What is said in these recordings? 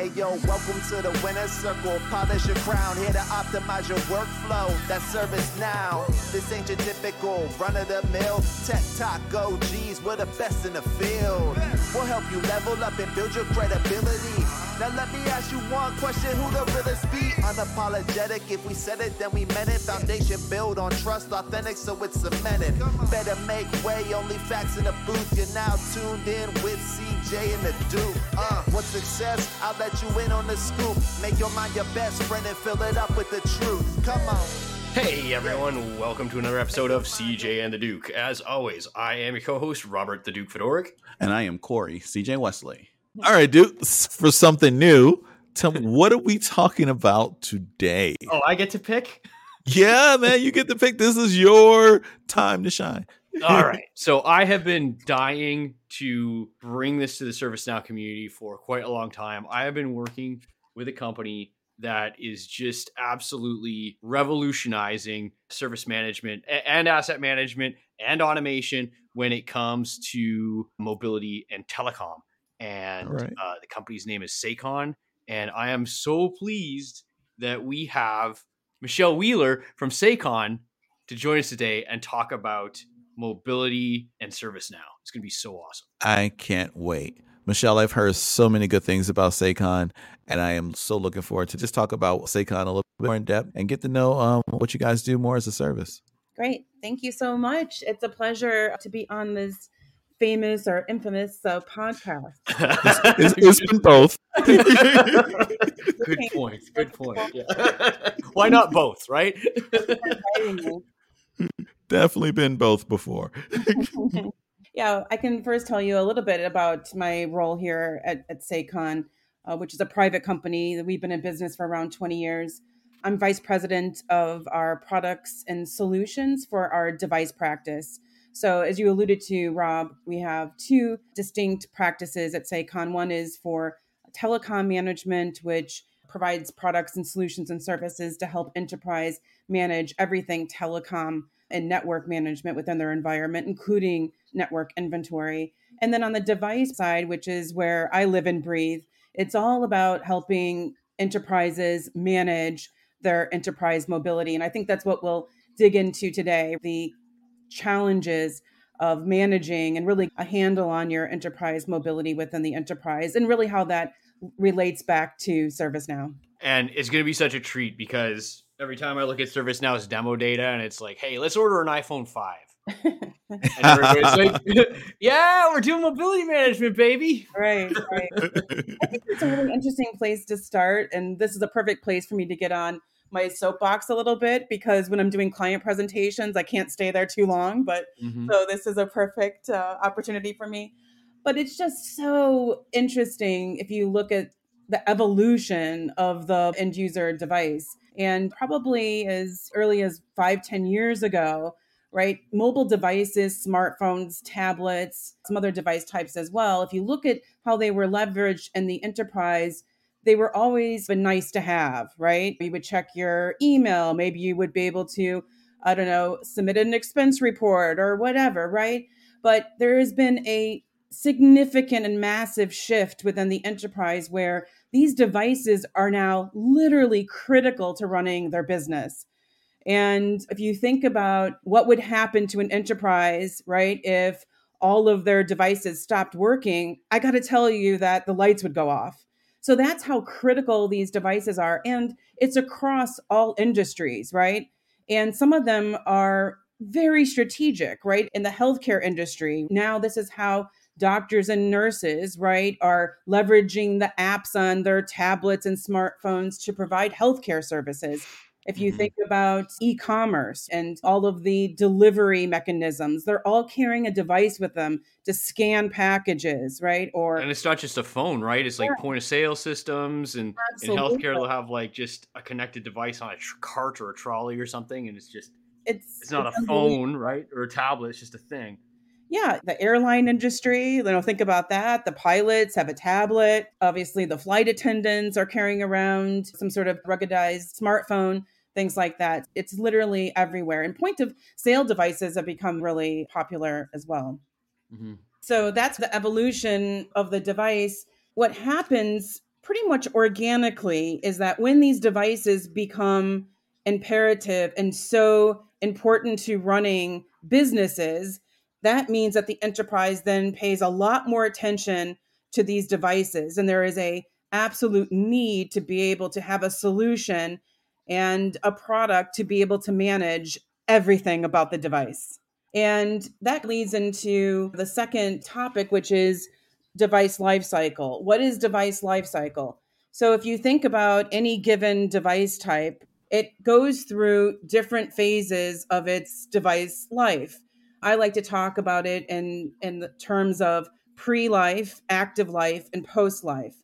Hey yo, welcome to the winner's circle. Polish your crown, here to optimize your workflow. That ServiceNow. This ain't your typical run of the mill tech talk OGs. We're the best in the field. We'll help you level up and build your credibility. Now let me ask you one question: Who the realest be? Unapologetic. If we said it, then we meant it. Foundation built on trust, authentic, so it's cemented. Better make way. Only facts in the booth. You're now tuned in with CJ and the Duke. Uh, what's success? I'll let you in on the scoop. Make your mind your best friend and fill it up with the truth. Come on. Hey everyone, welcome to another episode of CJ and the Duke. As always, I am your co-host Robert the Duke Fedoric. And I am Cory, CJ Wesley. All right, dude, for something new, tell me what are we talking about today? Oh, I get to pick? Yeah, man, you get to pick. This is your time to shine. All right. So I have been dying to bring this to the ServiceNow community for quite a long time. I have been working with a company that is just absolutely revolutionizing service management and asset management and automation when it comes to mobility and telecom. And Right. uh, the company's name is Sakon. And I am so pleased that we have Michele Wheeler from Sakon to join us today and talk about mobility and ServiceNow. It's going to be so awesome. I can't wait. Michele, I've heard so many good things about Sakon, and I am so looking forward to just talk about Sakon a little bit more in depth and get to know um, what you guys do more as a service. Great. Thank you so much. It's a pleasure to be on this famous or infamous uh, podcast. It's, it's been both. good point. Good point. Yeah. Why not both, right? Definitely been both before. yeah, I can first tell you a little bit about my role here at, at Sakon, uh, which is a private company. That we've been in business for around 20 years. I'm vice president of our products and solutions for our device practice. So, as you alluded to, Rob, we have two distinct practices at Sakon. One is for telecom management, which provides products and solutions and services to help enterprise manage everything telecom and network management within their environment, including network inventory. And then on the device side, which is where I live and breathe, it's all about helping enterprises manage their enterprise mobility. And I think that's what we'll dig into today the challenges of managing and really a handle on your enterprise mobility within the enterprise and really how that relates back to ServiceNow. and it's going to be such a treat because every time I look at ServiceNow's demo data and it's like, hey, let's order an iPhone 5. And everybody's like, yeah, we're doing mobility management, baby. right, right. I think it's a really interesting place to start. And this is a perfect place for me to get on my soapbox a little bit because when I'm doing client presentations, I can't stay there too long. But so this is a perfect uh, opportunity for me. But it's just so interesting if you look at the evolution of the end user device. And probably as early as five, ten years ago, right? Mobile devices, smartphones, tablets, some other device types as well. If you look at how they were leveraged in the enterprise, they were always been nice to have, right? You would check your email. Maybe you would be able to, I don't know, submit an expense report or whatever, right? But there has been a significant and massive shift within the enterprise where these devices are now literally critical to running their business. And if you think about what would happen to an enterprise, right, if all of their devices stopped working, I got to tell you that the lights would go off. So that's how critical these devices are. And it's across all industries, right? And some of them are very strategic, right? In the healthcare industry, now this is how doctors and nurses, right, are leveraging the apps on their tablets and smartphones to provide healthcare services. If you Mhm. think about e commerce and all of the delivery mechanisms, they're all carrying a device with them to scan packages, right? Or And it's not just a phone, right? It's like point of sale systems, and in healthcare they'll have like just a connected device on a tr- cart or a trolley or something, and it's just it's it's not a phone, right, or a tablet. It's just a thing. Yeah, the airline industry, you know, think about that. The pilots have a tablet. Obviously, the flight attendants are carrying around some sort of ruggedized smartphone, things like that. It's literally everywhere. And point of sale devices have become really popular as well. hmm So that's the evolution of the device. What happens pretty much organically is that when these devices become imperative and so important to running businesses, that means that the enterprise then pays a lot more attention to these devices and there is a absolute need to be able to have a solution and a product to be able to manage everything about the device. And that leads into the second topic, which is device lifecycle. What is device lifecycle? So if you think about any given device type, it goes through different phases of its device life. I like to talk about it in, in terms of pre life, active life, and post life.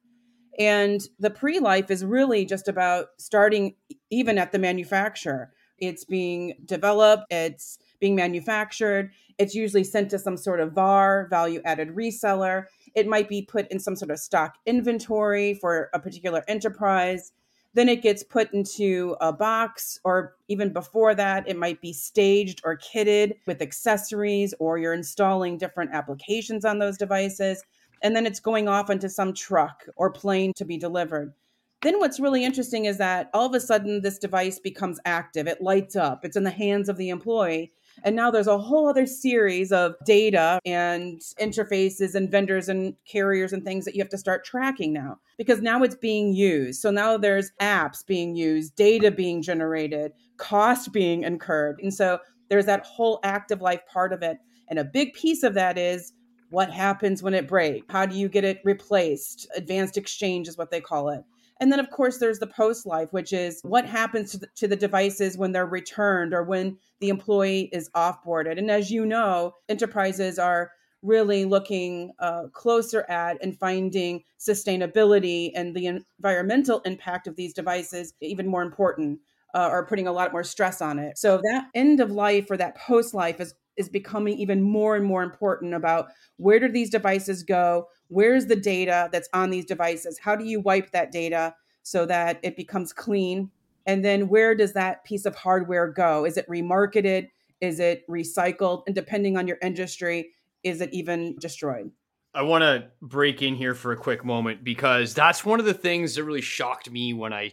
And the pre life is really just about starting even at the manufacturer. It's being developed, it's being manufactured, it's usually sent to some sort of VAR, value added reseller. It might be put in some sort of stock inventory for a particular enterprise. Then it gets put into a box, or even before that, it might be staged or kitted with accessories, or you're installing different applications on those devices. And then it's going off into some truck or plane to be delivered. Then what's really interesting is that all of a sudden this device becomes active. It lights up. It's in the hands of the employee. And now there's a whole other series of data and interfaces and vendors and carriers and things that you have to start tracking now because now it's being used. So now there's apps being used, data being generated, cost being incurred. And so there's that whole active life part of it. And a big piece of that is what happens when it breaks? How do you get it replaced? Advanced exchange is what they call it. And then, of course, there's the post life, which is what happens to the, to the devices when they're returned or when the employee is offboarded. And as you know, enterprises are really looking uh, closer at and finding sustainability and the environmental impact of these devices even more important uh, or putting a lot more stress on it. So that end of life or that post life is is becoming even more and more important about where do these devices go? Where's the data that's on these devices? How do you wipe that data so that it becomes clean? And then where does that piece of hardware go? Is it remarketed? Is it recycled? And depending on your industry, is it even destroyed? I want to break in here for a quick moment because that's one of the things that really shocked me when I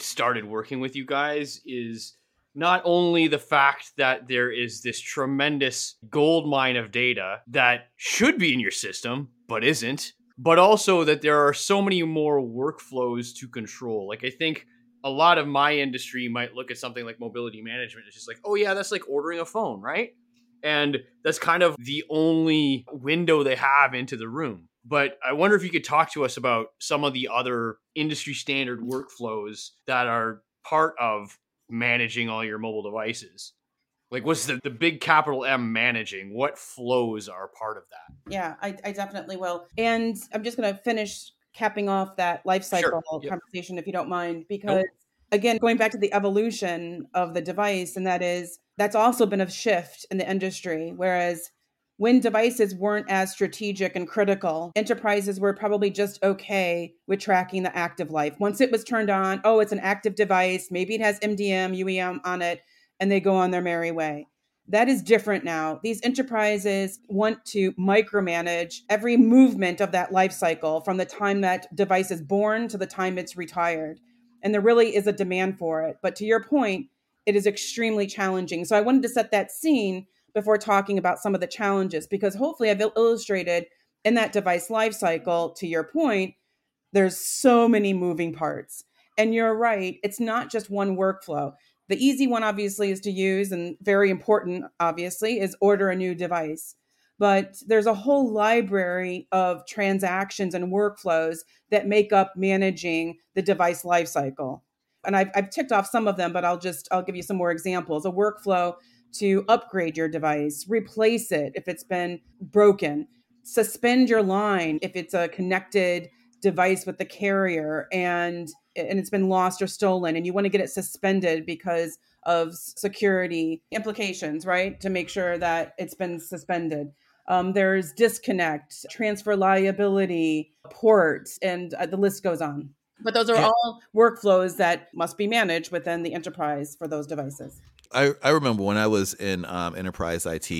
started working with you guys is not only the fact that there is this tremendous gold mine of data that should be in your system but isn't, but also that there are so many more workflows to control. Like I think a lot of my industry might look at something like mobility management. It's just like, oh yeah, that's like ordering a phone, right? And that's kind of the only window they have into the room. But I wonder if you could talk to us about some of the other industry standard workflows that are part of managing all your mobile devices. Like, what's the, the big capital M managing? What flows are part of that? Yeah, I, I definitely will. And I'm just going to finish capping off that life cycle sure. yep. conversation, if you don't mind, because nope. again, going back to the evolution of the device, and that is that's also been a shift in the industry. Whereas when devices weren't as strategic and critical, enterprises were probably just okay with tracking the active life. Once it was turned on, oh, it's an active device, maybe it has MDM, UEM on it, and they go on their merry way. That is different now. These enterprises want to micromanage every movement of that life cycle from the time that device is born to the time it's retired. And there really is a demand for it. But to your point, it is extremely challenging. So I wanted to set that scene before talking about some of the challenges because hopefully I've illustrated in that device life cycle to your point there's so many moving parts. And you're right, it's not just one workflow. The easy one obviously is to use and very important obviously is order a new device. But there's a whole library of transactions and workflows that make up managing the device lifecycle. And I've, I've ticked off some of them, but I'll just I'll give you some more examples. A workflow to upgrade your device, replace it if it's been broken, suspend your line if it's a connected device with the carrier and and it's been lost or stolen and you want to get it suspended because of security implications, right? To make sure that it's been suspended. Um, there's disconnect, transfer liability, ports, and uh, the list goes on. But those are yeah. all workflows that must be managed within the enterprise for those devices. I, I remember when I was in um, enterprise IT,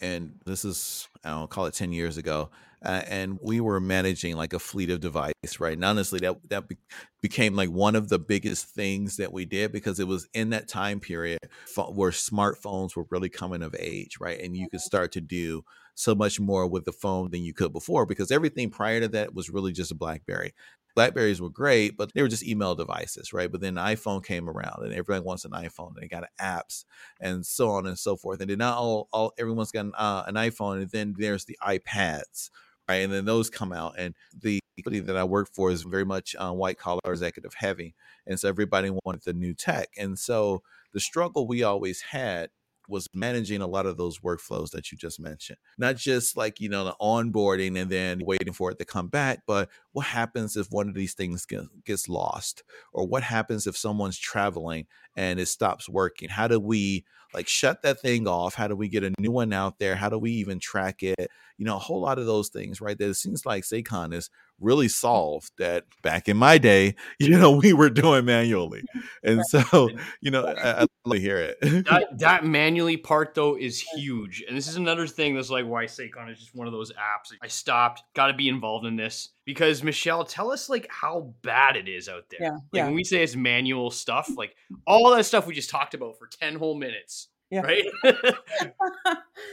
and this is I don't know, call it ten years ago, uh, and we were managing like a fleet of device, right? And honestly, that that be- became like one of the biggest things that we did because it was in that time period where smartphones were really coming of age, right? And you could start to do so much more with the phone than you could before because everything prior to that was really just a BlackBerry. Blackberries were great, but they were just email devices, right? But then iPhone came around, and everyone wants an iPhone, and they got apps, and so on and so forth. And then now all, all everyone's got an, uh, an iPhone, and then there's the iPads, right? And then those come out, and the company that I work for is very much uh, white collar executive heavy, and so everybody wanted the new tech, and so the struggle we always had was managing a lot of those workflows that you just mentioned. Not just like, you know, the onboarding and then waiting for it to come back, but what happens if one of these things get, gets lost? Or what happens if someone's traveling and it stops working? How do we like shut that thing off? How do we get a new one out there? How do we even track it? You know, a whole lot of those things, right? That it seems like Sakon is really solved that back in my day, you know, we were doing manually. And so, you know, I, I love to hear it. that, that manually part though is huge. And this is another thing that's like why Sakon is just one of those apps. I stopped, got to be involved in this because Michele, tell us like how bad it is out there. Yeah, like yeah. when we say it's manual stuff, mm. like all that stuff we just talked about for 10 whole minutes. Yeah. Right?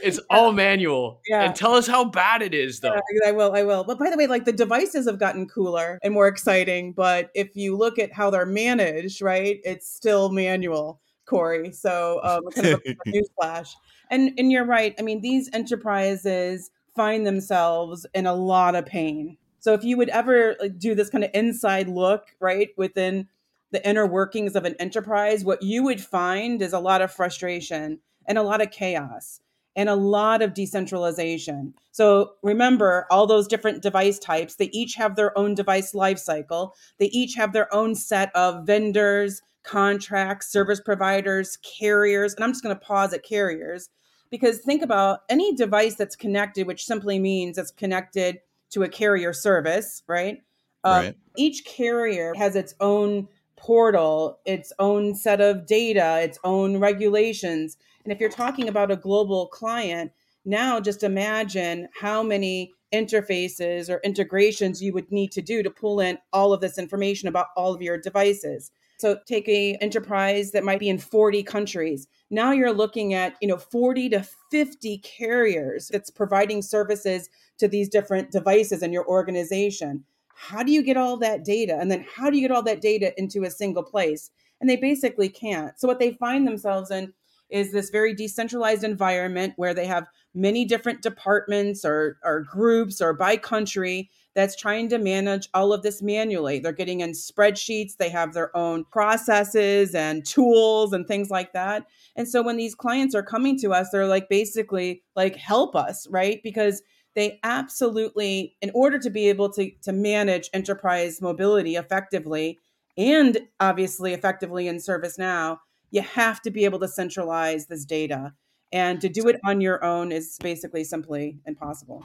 it's all manual. Yeah. And tell us how bad it is though. Yeah, I will. I will. But by the way, like the devices have gotten cooler and more exciting. But if you look at how they're managed, right, it's still manual, Cory. So um, kind of a newsflash. And and you're right. I mean, these enterprises find themselves in a lot of pain. So if you would ever like, do this kind of inside look, right, within the inner workings of an enterprise, what you would find is a lot of frustration and a lot of chaos and a lot of decentralization. So remember all those different device types, they each have their own device lifecycle. They each have their own set of vendors, contracts, service providers, carriers. And I'm just going to pause at carriers because think about any device that's connected, which simply means it's connected to a carrier service, right? Uh, Right. Each carrier has its own portal, its own set of data, its own regulations. And if you're talking about a global client, now just imagine how many interfaces or integrations you would need to do to pull in all of this information about all of your devices. So take a enterprise that might be in 40 countries. Now you're looking at, you know, 40 to 50 carriers that's providing services to these different devices in your organization. How do you get all that data? And then how do you get all that data into a single place? And they basically can't. So what they find themselves in is this very decentralized environment where they have many different departments or, or groups or by country that's trying to manage all of this manually. They're getting in spreadsheets, they have their own processes and tools and things like that. And so when these clients are coming to us, they're like basically like help us, right? Because they absolutely in order to be able to to manage enterprise mobility effectively and obviously effectively in ServiceNow, you have to be able to centralize this data. And to do it on your own is basically simply impossible.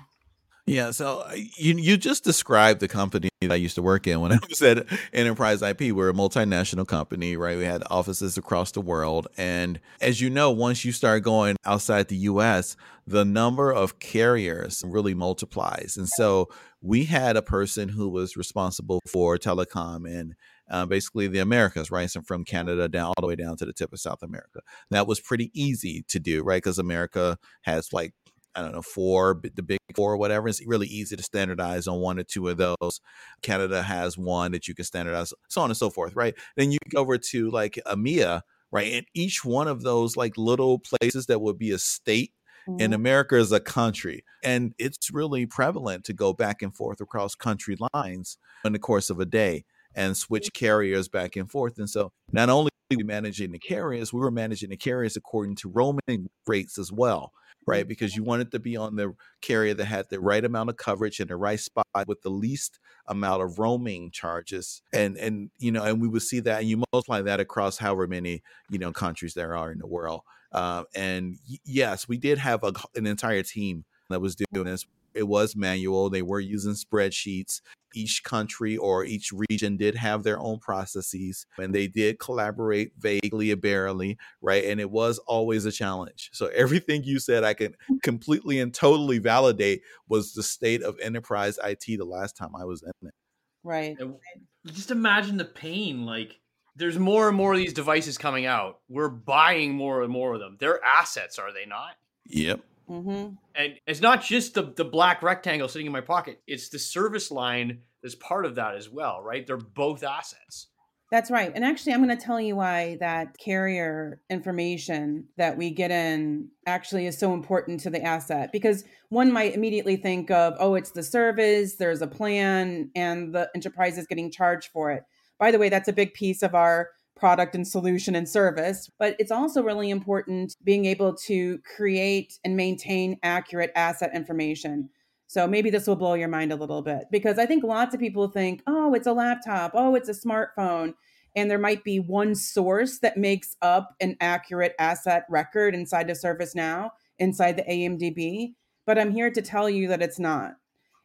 Yeah, so uh, you you just described the company that I used to work in when I at Enterprise IP. We're a multinational company, right? We had offices across the world, and as you know, once you start going outside the U.S., the number of carriers really multiplies, and so we had a person who was responsible for telecom and uh, basically the Americas, right? So from Canada down all the way down to the tip of South America. That was pretty easy to do, right? Because America has like I don't know, four, the big four or whatever. It's really easy to standardize on one or two of those. Canada has one that you can standardize, so on and so forth, right? Then you go over to like EMEA, right? And each one of those like little places that would be a state in mm-hmm. America is a country. And it's really prevalent to go back and forth across country lines in the course of a day and switch carriers back and forth. And so not only were we managing the carriers, we were managing the carriers according to roaming rates as well right? Because you want it to be on the carrier that had the right amount of coverage in the right spot with the least amount of roaming charges. And and you know, and we would see that, and you multiply that across however many you know countries there are in the world. Uh, and y- yes, we did have a, an entire team that was doing this. It was manual. They were using spreadsheets. Each country or each region did have their own processes and they did collaborate vaguely or barely, right? And it was always a challenge. So everything you said, I can mm. completely and totally validate was the state of enterprise IT the last time I was in it. Right. Just imagine the pain. Like, there's more and more of these devices coming out. We're buying more and more of them. They're assets, are they not? Yep. Mm-hmm. And it's not just the, the black rectangle sitting in my pocket, it's the service line that's part of that as well, right? They're both assets. That's right. And actually, I'm going to tell you why that carrier information that we get in actually is so important to the asset. Because one might immediately think of, oh, it's the service, there's a plan, and the enterprise is getting charged for it. By the way, that's a big piece of our product and solution and service. But it's also really important being able to create and maintain accurate asset information. So maybe this will blow your mind a little bit because I think lots of people think, oh, it's a laptop, oh, it's a smartphone. And there might be one source that makes up an accurate asset record inside of ServiceNow, inside the AMDB. But I'm here to tell you that it's not.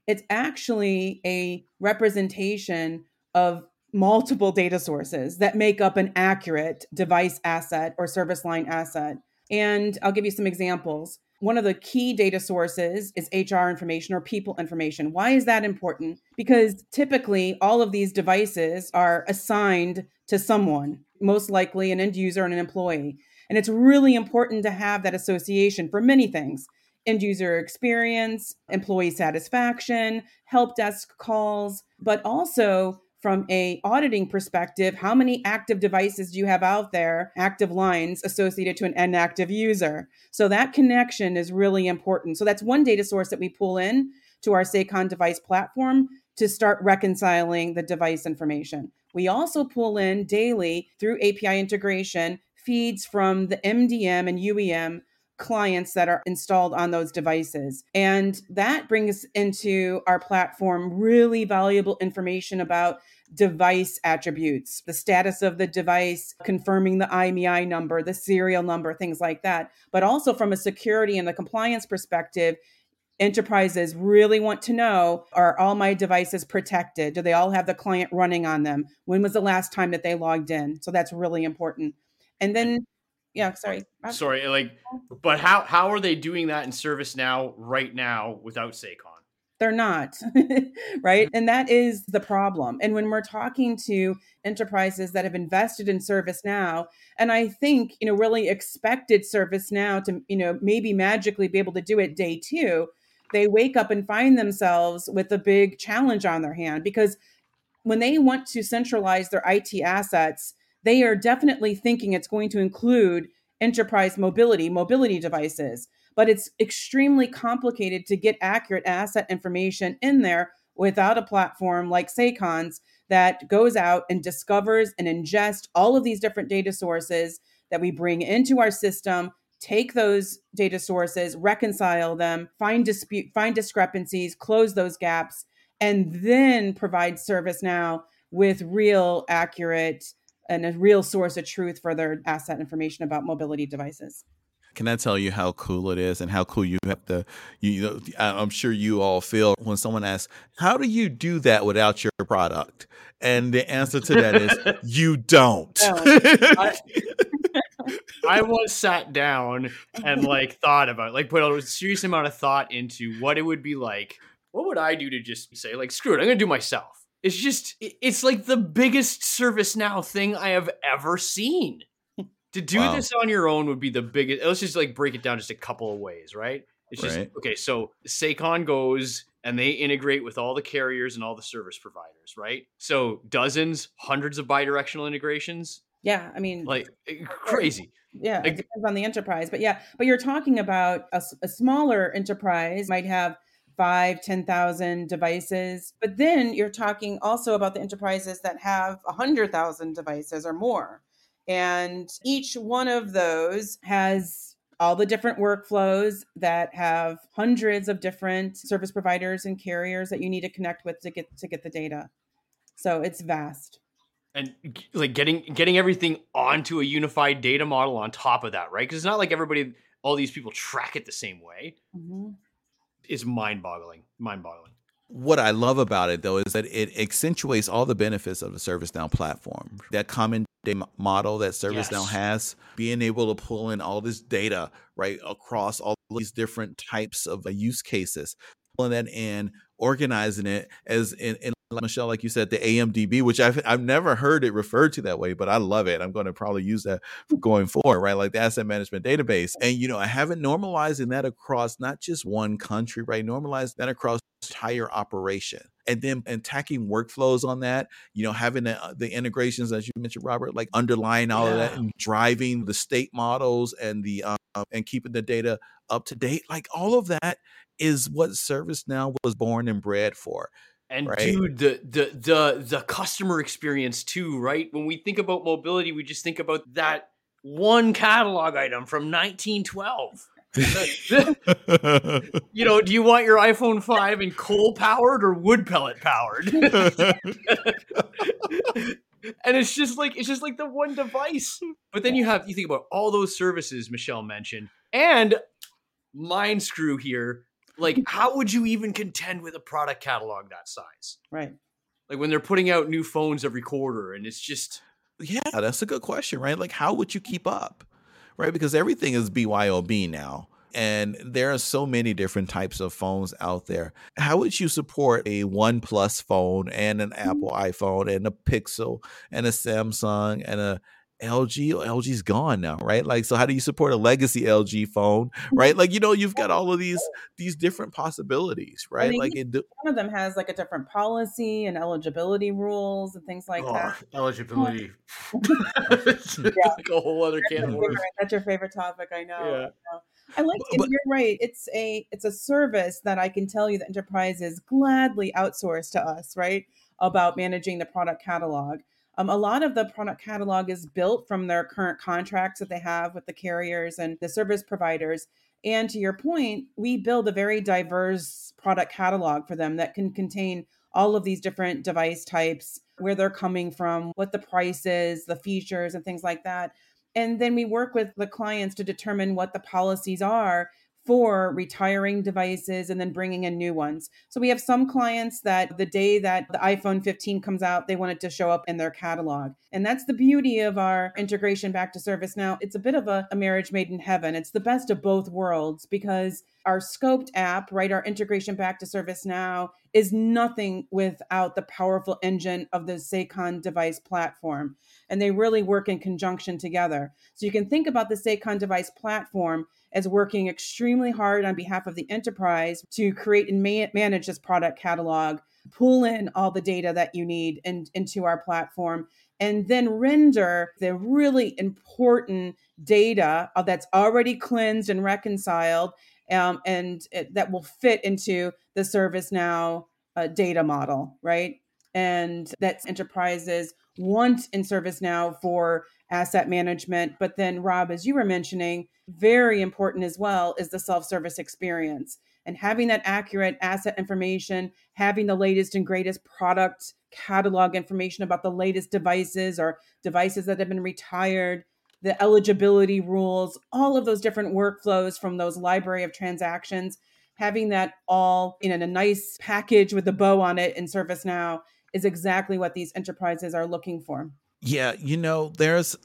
It's actually a representation of multiple data sources that make up an accurate device asset or service line asset. And I'll give you some examples. One of the key data sources is HR information or people information. Why is that important? Because typically all of these devices are assigned to someone, most likely an end user and an employee. And it's really important to have that association for many things end user experience, employee satisfaction, help desk calls, but also from a auditing perspective how many active devices do you have out there active lines associated to an inactive user? So that connection is really important. So that's one data source that we pull in to our Sakon device platform to start reconciling the device information. We also pull in daily through api integration feeds from the mdm and uem clients that are installed on those devices. And that brings into our platform really valuable information about device attributes, the status of the device, confirming the IMEI number, the serial number, things like that. But also from a security and the compliance perspective, enterprises really want to know are all my devices protected? Do they all have the client running on them? When was the last time that they logged in? So that's really important. And then yeah, sorry. Sorry, like but how how are they doing that in ServiceNow right now without Sakon? They're not, right? And that is the problem. And when we're talking to enterprises that have invested in ServiceNow, and I think, you know, really expected ServiceNow to, you know, maybe magically be able to do it day two, they wake up and find themselves with a big challenge on their hand because when they want to centralize their IT assets, they are definitely thinking it's going to include enterprise mobility, mobility devices but it's extremely complicated to get accurate asset information in there without a platform like Sakon's that goes out and discovers and ingests all of these different data sources that we bring into our system take those data sources reconcile them find dispute find discrepancies close those gaps and then provide ServiceNow with real accurate and a real source of truth for their asset information about mobility devices can I tell you how cool it is and how cool you have to, you know, I'm sure you all feel when someone asks, how do you do that without your product? And the answer to that is, you don't. No, I, I once sat down and like thought about, like, put a serious amount of thought into what it would be like. What would I do to just say, like, screw it, I'm going to do myself? It's just, it's like the biggest ServiceNow thing I have ever seen to do wow. this on your own would be the biggest. Let's just like break it down just a couple of ways, right? It's just right. okay. So Sakon goes and they integrate with all the carriers and all the service providers, right? So dozens, hundreds of bidirectional integrations. Yeah, I mean, like eh, crazy. Yeah, like, it depends on the enterprise, but yeah, but you're talking about a, a smaller enterprise might have five, 10,000 devices. But then you're talking also about the enterprises that have a 100,000 devices or more. And each one of those has all the different workflows that have hundreds of different service providers and carriers that you need to connect with to get to get the data. So it's vast. And like getting getting everything onto a unified data model on top of that, right? Because it's not like everybody, all these people track it the same way. Mm-hmm is mind boggling, mind boggling. What I love about it though is that it accentuates all the benefits of the ServiceNow platform. That common data model that ServiceNow yes. has, being able to pull in all this data right across all these different types of uh, use cases, pulling that in, organizing it as in, in Michele, like you said, the AMDB, which I've I've never heard it referred to that way, but I love it. I'm going to probably use that going forward, right? Like the asset management database. And you know, I haven't normalizing that across not just one country, right? Normalize that across entire operation and then attacking workflows on that you know having the, the integrations as you mentioned robert like underlying all yeah. of that and driving the state models and the um, and keeping the data up to date like all of that is what ServiceNow was born and bred for. And right? dude, the the the the customer experience too, right? When we think about mobility, we just think about that one catalog item from 1912. you know, do you want your iPhone 5 in coal powered or wood pellet powered? and it's just like it's just like the one device. But then you have you think about all those services Michele mentioned and mind screw here like how would you even contend with a product catalog that size right like when they're putting out new phones every quarter and it's just yeah that's a good question right like how would you keep up right because everything is BYOD now and there are so many different types of phones out there. How would you support a OnePlus phone and an. Apple iPhone and a Pixel and a Samsung and a LG, LG's gone now, right? Like, so how do you support a legacy LG phone, right? Like, you know, you've got all of these these different possibilities, right? I mean, like, it, one of them has like a different policy and eligibility rules and things like oh, that. Eligibility, yeah. like a whole other can of worms. That's your favorite topic, I know. Yeah. I, know. I like, but, you're right. It's a it's a service that I can tell you that enterprises gladly outsource to us, right? About managing the product catalog um, a lot of the product catalog is built from their current contracts that they have with the carriers and the service providers. And to your point, we build a very diverse product catalog for them that can contain all of these different device types, where they're coming from, what the price is, the features, and things like that. And then we work with the clients to determine what the policies are for retiring devices and then bringing in new ones. So we have some clients that the day that the iPhone 15 comes out, they want it to show up in their catalog. And that's the beauty of our integration back to service. Now, It's a bit of a, a marriage made in heaven. It's the best of both worlds because our scoped app, right, our integration back to ServiceNow is nothing without the powerful engine of the Sakon device platform. And they really work in conjunction together. So you can think about the Sakon device platform as working extremely hard on behalf of the enterprise to create and ma- manage this product catalog, pull in all the data that you need in, into our platform, and then render the really important data uh, that's already cleansed and reconciled um, and it, that will fit into the ServiceNow uh, data model, right? And that enterprises want in ServiceNow for asset management. But then, Rob, as you were mentioning, very important as well is the self service experience and having that accurate asset information, having the latest and greatest product catalog information about the latest devices or devices that have been retired, the eligibility rules, all of those different workflows from those library of transactions, having that all in a nice package with a bow on it in ServiceNow is exactly what these enterprises are looking for. Yeah, you know, there's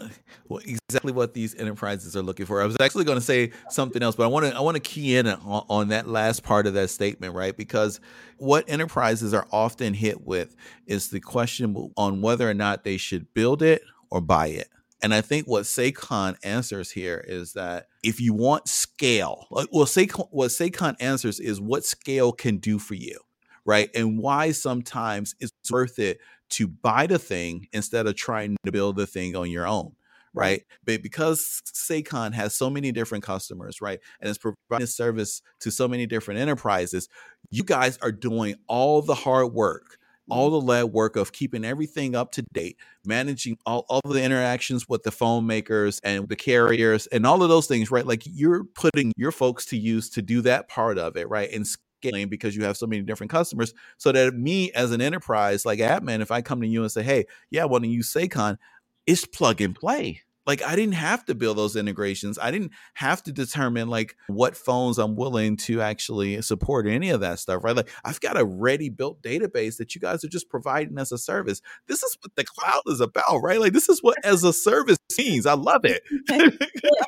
well, exactly what these enterprises are looking for. I was actually going to say something else, but I want to I want to key in on, on, that last part of that statement, right? Because what enterprises are often hit with is the question on whether or not they should build it or buy it. And I think what Sakon answers here is that if you want scale, well, Sakon, what Sakon answers is what scale can do for you, right? And why sometimes it's worth it to buy the thing instead of trying to build the thing on your own right? But because Sakon has so many different customers, right, and it's providing service to so many different enterprises, you guys are doing all the hard work, all mm-hmm. the lead work of keeping everything up to date, managing all, all the interactions with the phone makers and the carriers and all of those things, right? Like you're putting your folks to use to do that part of it, right? And scaling because you have so many different customers. So that me as an enterprise like admin, if I come to you and say, hey, yeah, I want to use Sakon, it's plug and play. Like I didn't have to build those integrations. I didn't have to determine like what phones I'm willing to actually support any of that stuff, right? Like I've got a ready built database that you guys are just providing as a service. This is what the cloud is about, right? Like this is what as a service means. I love it. I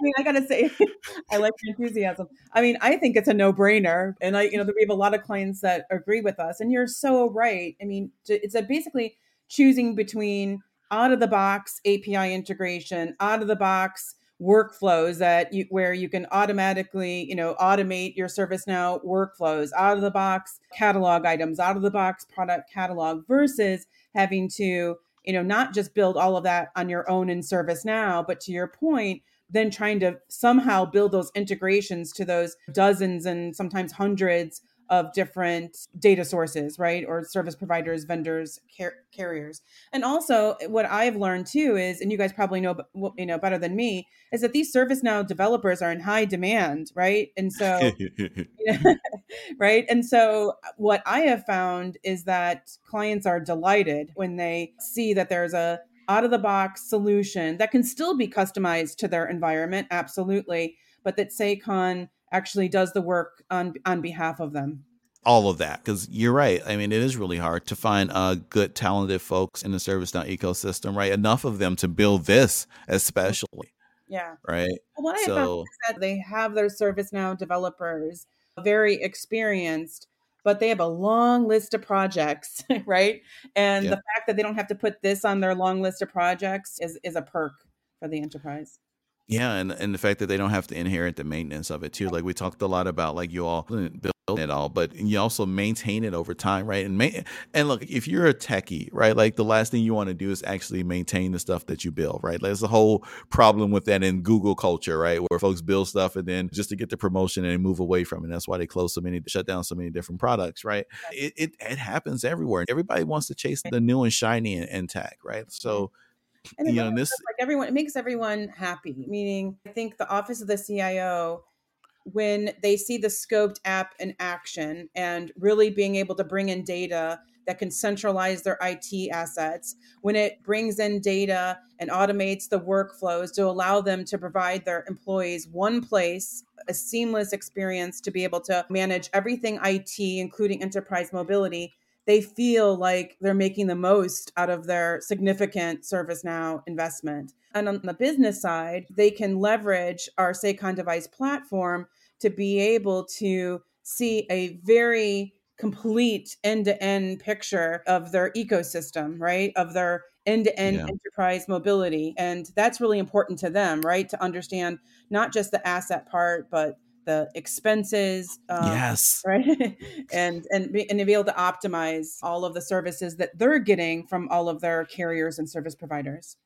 mean, I gotta say, I like your enthusiasm. I mean, I think it's a no brainer, and I, you know, we have a lot of clients that agree with us, and you're so right. I mean, it's a basically choosing between out of the box API integration, out of the box workflows that you where you can automatically, you know, automate your ServiceNow workflows, out of the box catalog items, out of the box product catalog versus having to, you know, not just build all of that on your own in ServiceNow, but to your point, then trying to somehow build those integrations to those dozens and sometimes hundreds of different data sources, right? Or service providers, vendors, car- carriers. And also what I've learned too is, and you guys probably know, you know, better than me, is that these ServiceNow developers are in high demand, right? And so, right? And so what I have found is that clients are delighted when they see that there's a out of the box solution that can still be customized to their environment, absolutely, but that Sakon actually does the work on on behalf of them. All of that because you're right. I mean it is really hard to find uh, good talented folks in the servicenow ecosystem right? Enough of them to build this especially yeah. right? What i so, found is that they have their servicenow developers very experienced but they have a long list of projects right? And yeah. the fact that they don't have to put this on their long list of projects is is a perk for the enterprise yeah, and and the fact that they don't have to inherit the maintenance of it too. Like we talked a lot about, like you all build it all, but you also maintain it over time, right? And ma- and look, if you're a techie, right, like the last thing you want to do is actually maintain the stuff that you build, right? There's a whole problem with that in Google culture, right, where folks build stuff and then just to get the promotion and move away from it. That's why they close so many, shut down so many different products, right? It it, it happens everywhere. Everybody wants to chase the new and shiny and, and tech, right? So and you know, this like everyone, it makes everyone happy. Meaning, I think the office of the CIO, when they see the scoped app in action and really being able to bring in data that can centralize their IT assets, when it brings in data and automates the workflows to allow them to provide their employees one place, a seamless experience to be able to manage everything IT, including enterprise mobility they feel like they're making the most out of their significant ServiceNow investment. And on the business side, they can leverage our Sakon device platform to be able to see a very complete end-to-end picture of their ecosystem, right? Of their end-to-end yeah. enterprise mobility. And that's really important to them, right? To understand not just the asset part, but the expenses um, yes. right? And and be, and to be able to optimize all of the services that they're getting from all of their carriers and service providers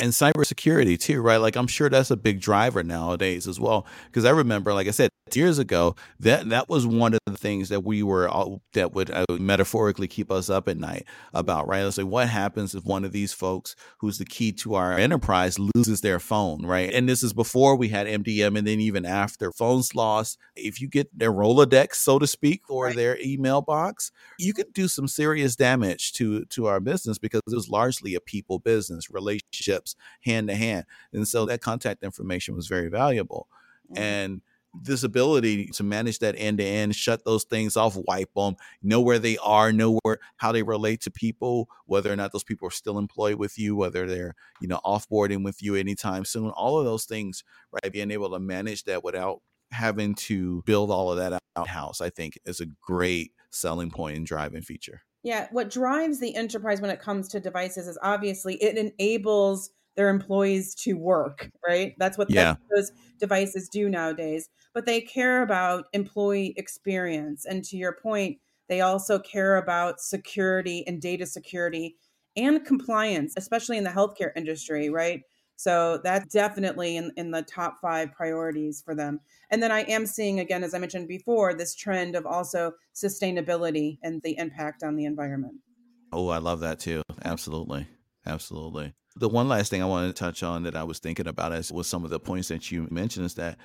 and cybersecurity too, right? Like I'm sure that's a big driver nowadays as well. Because I remember, like I said, years ago, that that was one of the things that we were all, that would uh, metaphorically keep us up at night about, right? Let's say what happens if one of these folks, who's the key to our enterprise, loses their phone, right? And this is before we had MDM, and then even after phones lost. If you get their Rolodex, so to speak, or right. their email box, you could do some serious damage to to our business because it was largely a people business relationship relationships hand to hand. And so that contact information was very valuable. Mm-hmm. And this ability to manage that end to end, shut those things off, wipe them, know where they are, know where how they relate to people, whether or not those people are still employed with you, whether they're you know offboarding with you anytime soon. All of those things, right? Being able to manage that without having to build all of that out house, I think, is a great selling point and driving feature. Yeah, what drives the enterprise when it comes to devices is obviously it enables their employees to work, right? That's what yeah. those devices do nowadays. But they care about employee experience. And to your point, they also care about security and data security and compliance, especially in the healthcare industry, right? So that's definitely in, in the top five priorities for them. And then I am seeing, again, as I mentioned before, this trend of also sustainability and the impact on the environment. Oh, I love that too. Absolutely. Absolutely. The one last thing I wanted to touch on that I was thinking about as was some of the points that you mentioned is that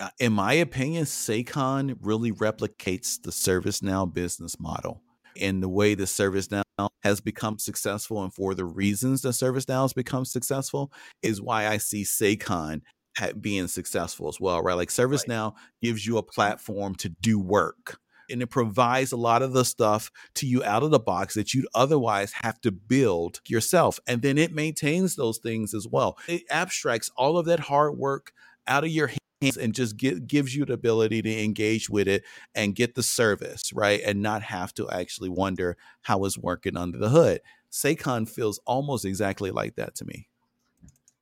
uh, in my opinion, Sakon really replicates the ServiceNow business model. And the way the ServiceNow has become successful and for the reasons that ServiceNow has become successful is why I see Sakon being successful as well, right? Like ServiceNow right. gives you a platform to do work and it provides a lot of the stuff to you out of the box that you'd otherwise have to build yourself. And then it maintains those things as well. It abstracts all of that hard work out of your hands and just get, gives you the ability to engage with it and get the service, right? And not have to actually wonder how it's working under the hood. Sakon feels almost exactly like that to me.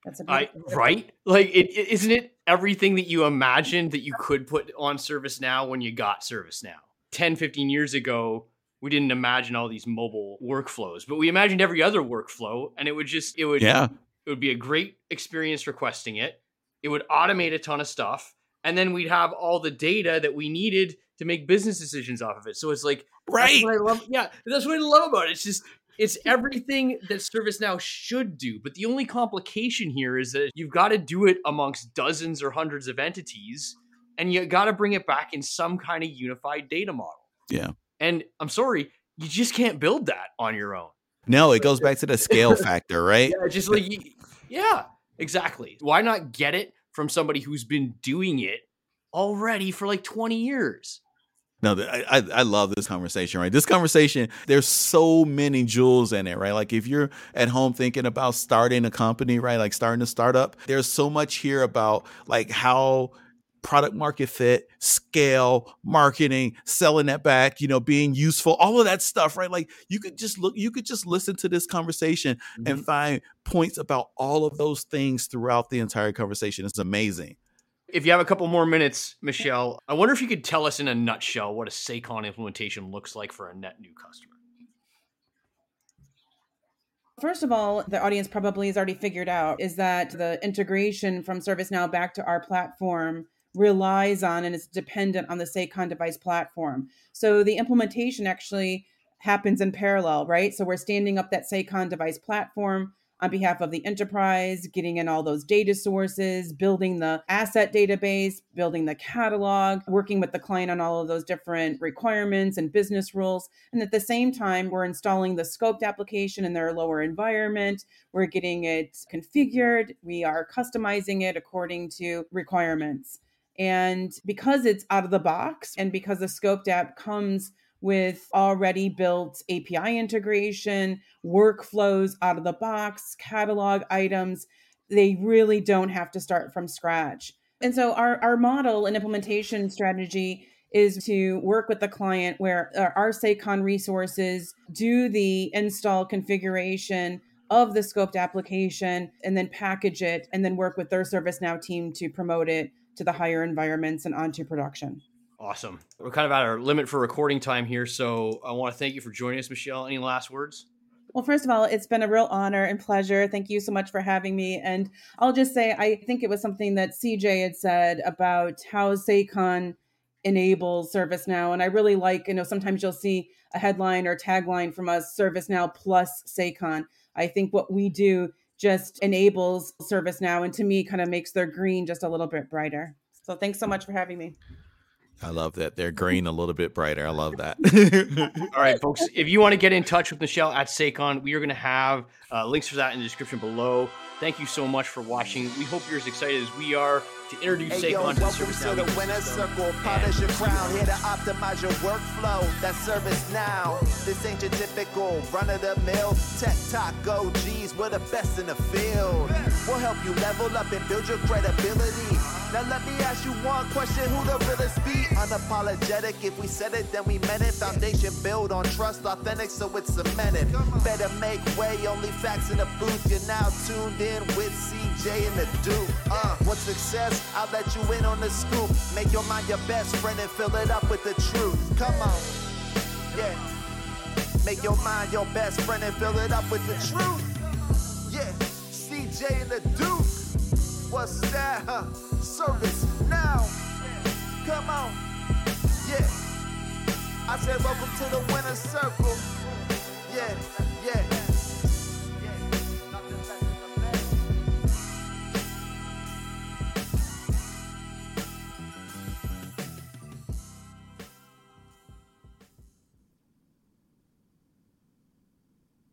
That's a I, right. Like, it, it, isn't it everything that you imagined that you could put on ServiceNow when you got ServiceNow? 10, 15 years ago, we didn't imagine all these mobile workflows, but we imagined every other workflow, and it would just it would yeah it would be a great experience requesting it. It would automate a ton of stuff, and then we'd have all the data that we needed to make business decisions off of it. So it's like right. I love. Yeah, that's what I love about it. It's just it's everything that ServiceNow should do. But the only complication here is that you've got to do it amongst dozens or hundreds of entities, and you got to bring it back in some kind of unified data model. Yeah. And I'm sorry, you just can't build that on your own. No, it goes back to the scale factor, right? Yeah, just like yeah, exactly. Why not get it from somebody who's been doing it already for like 20 years? No, I, I love this conversation, right? This conversation, there's so many jewels in it, right? Like if you're at home thinking about starting a company, right? Like starting a startup, there's so much here about like how product market fit, scale, marketing, selling that back, you know, being useful, all of that stuff, right? Like you could just look, you could just listen to this conversation mm-hmm. and find points about all of those things throughout the entire conversation. It's amazing. If you have a couple more minutes, Michele, I wonder if you could tell us in a nutshell what a Sakon implementation looks like for a net new customer. First of all, the audience probably has already figured out is that the integration from ServiceNow back to our platform relies on and is dependent on the Sakon device platform. So the implementation actually happens in parallel, right? So we're standing up that Sakon device platform on behalf of the enterprise, getting in all those data sources, building the asset database, building the catalog, working with the client on all of those different requirements and business rules. And at the same time, we're installing the scoped application in their lower environment. We're getting it configured. We are customizing it according to requirements. And because it's out of the box and because the scoped app comes with already built API integration, workflows out of the box, catalog items, they really don't have to start from scratch. And so our, our model and implementation strategy is to work with the client where uh, our Sakon resources do the install configuration of the scoped application and then package it and then work with their ServiceNow team to promote it to the higher environments and onto production. Awesome. We're kind of at our limit for recording time here, so I want to thank you for joining us, Michele. Any last words? Well, first of all, it's been a real honor and pleasure. Thank you so much for having me. And I'll just say, I think it was something that CJ had said about how Sakon enables ServiceNow. And I really like, you know, sometimes you'll see a headline or tagline from us, ServiceNow plus Sakon. I think what we do just enables ServiceNow and to me kind of makes their green just a little bit brighter. So thanks so much for having me. I love that. They're green a little bit brighter. I love that. All right, folks. If you want to get in touch with Michele at Sakon, we are going to have uh, links for that in the description below. Thank you so much for watching. We hope you're as excited as we are to introduce hey, Sakon to the now. the winner's circle, polish your crown, here to optimize your workflow. That ServiceNow. This ain't your typical run of the mill tech talk OGs. We're the best in the field. We'll help you level up and build your credibility. Now let me ask you one question: Who the realest be? Unapologetic. If we said it, then we meant it. Foundation built on trust, authentic, so it's cemented. Better make way. Only facts in the booth. You're now tuned in with CJ and the Duke. Uh, what success? I'll let you in on the scoop. Make your mind your best friend and fill it up with the truth. Come on. Yeah. Make your mind your best friend and fill it up with the truth. Yeah. CJ and the Duke. What's that? Huh? Service now. Come on. Yeah. I said, welcome to the winner's circle. Yeah, yeah.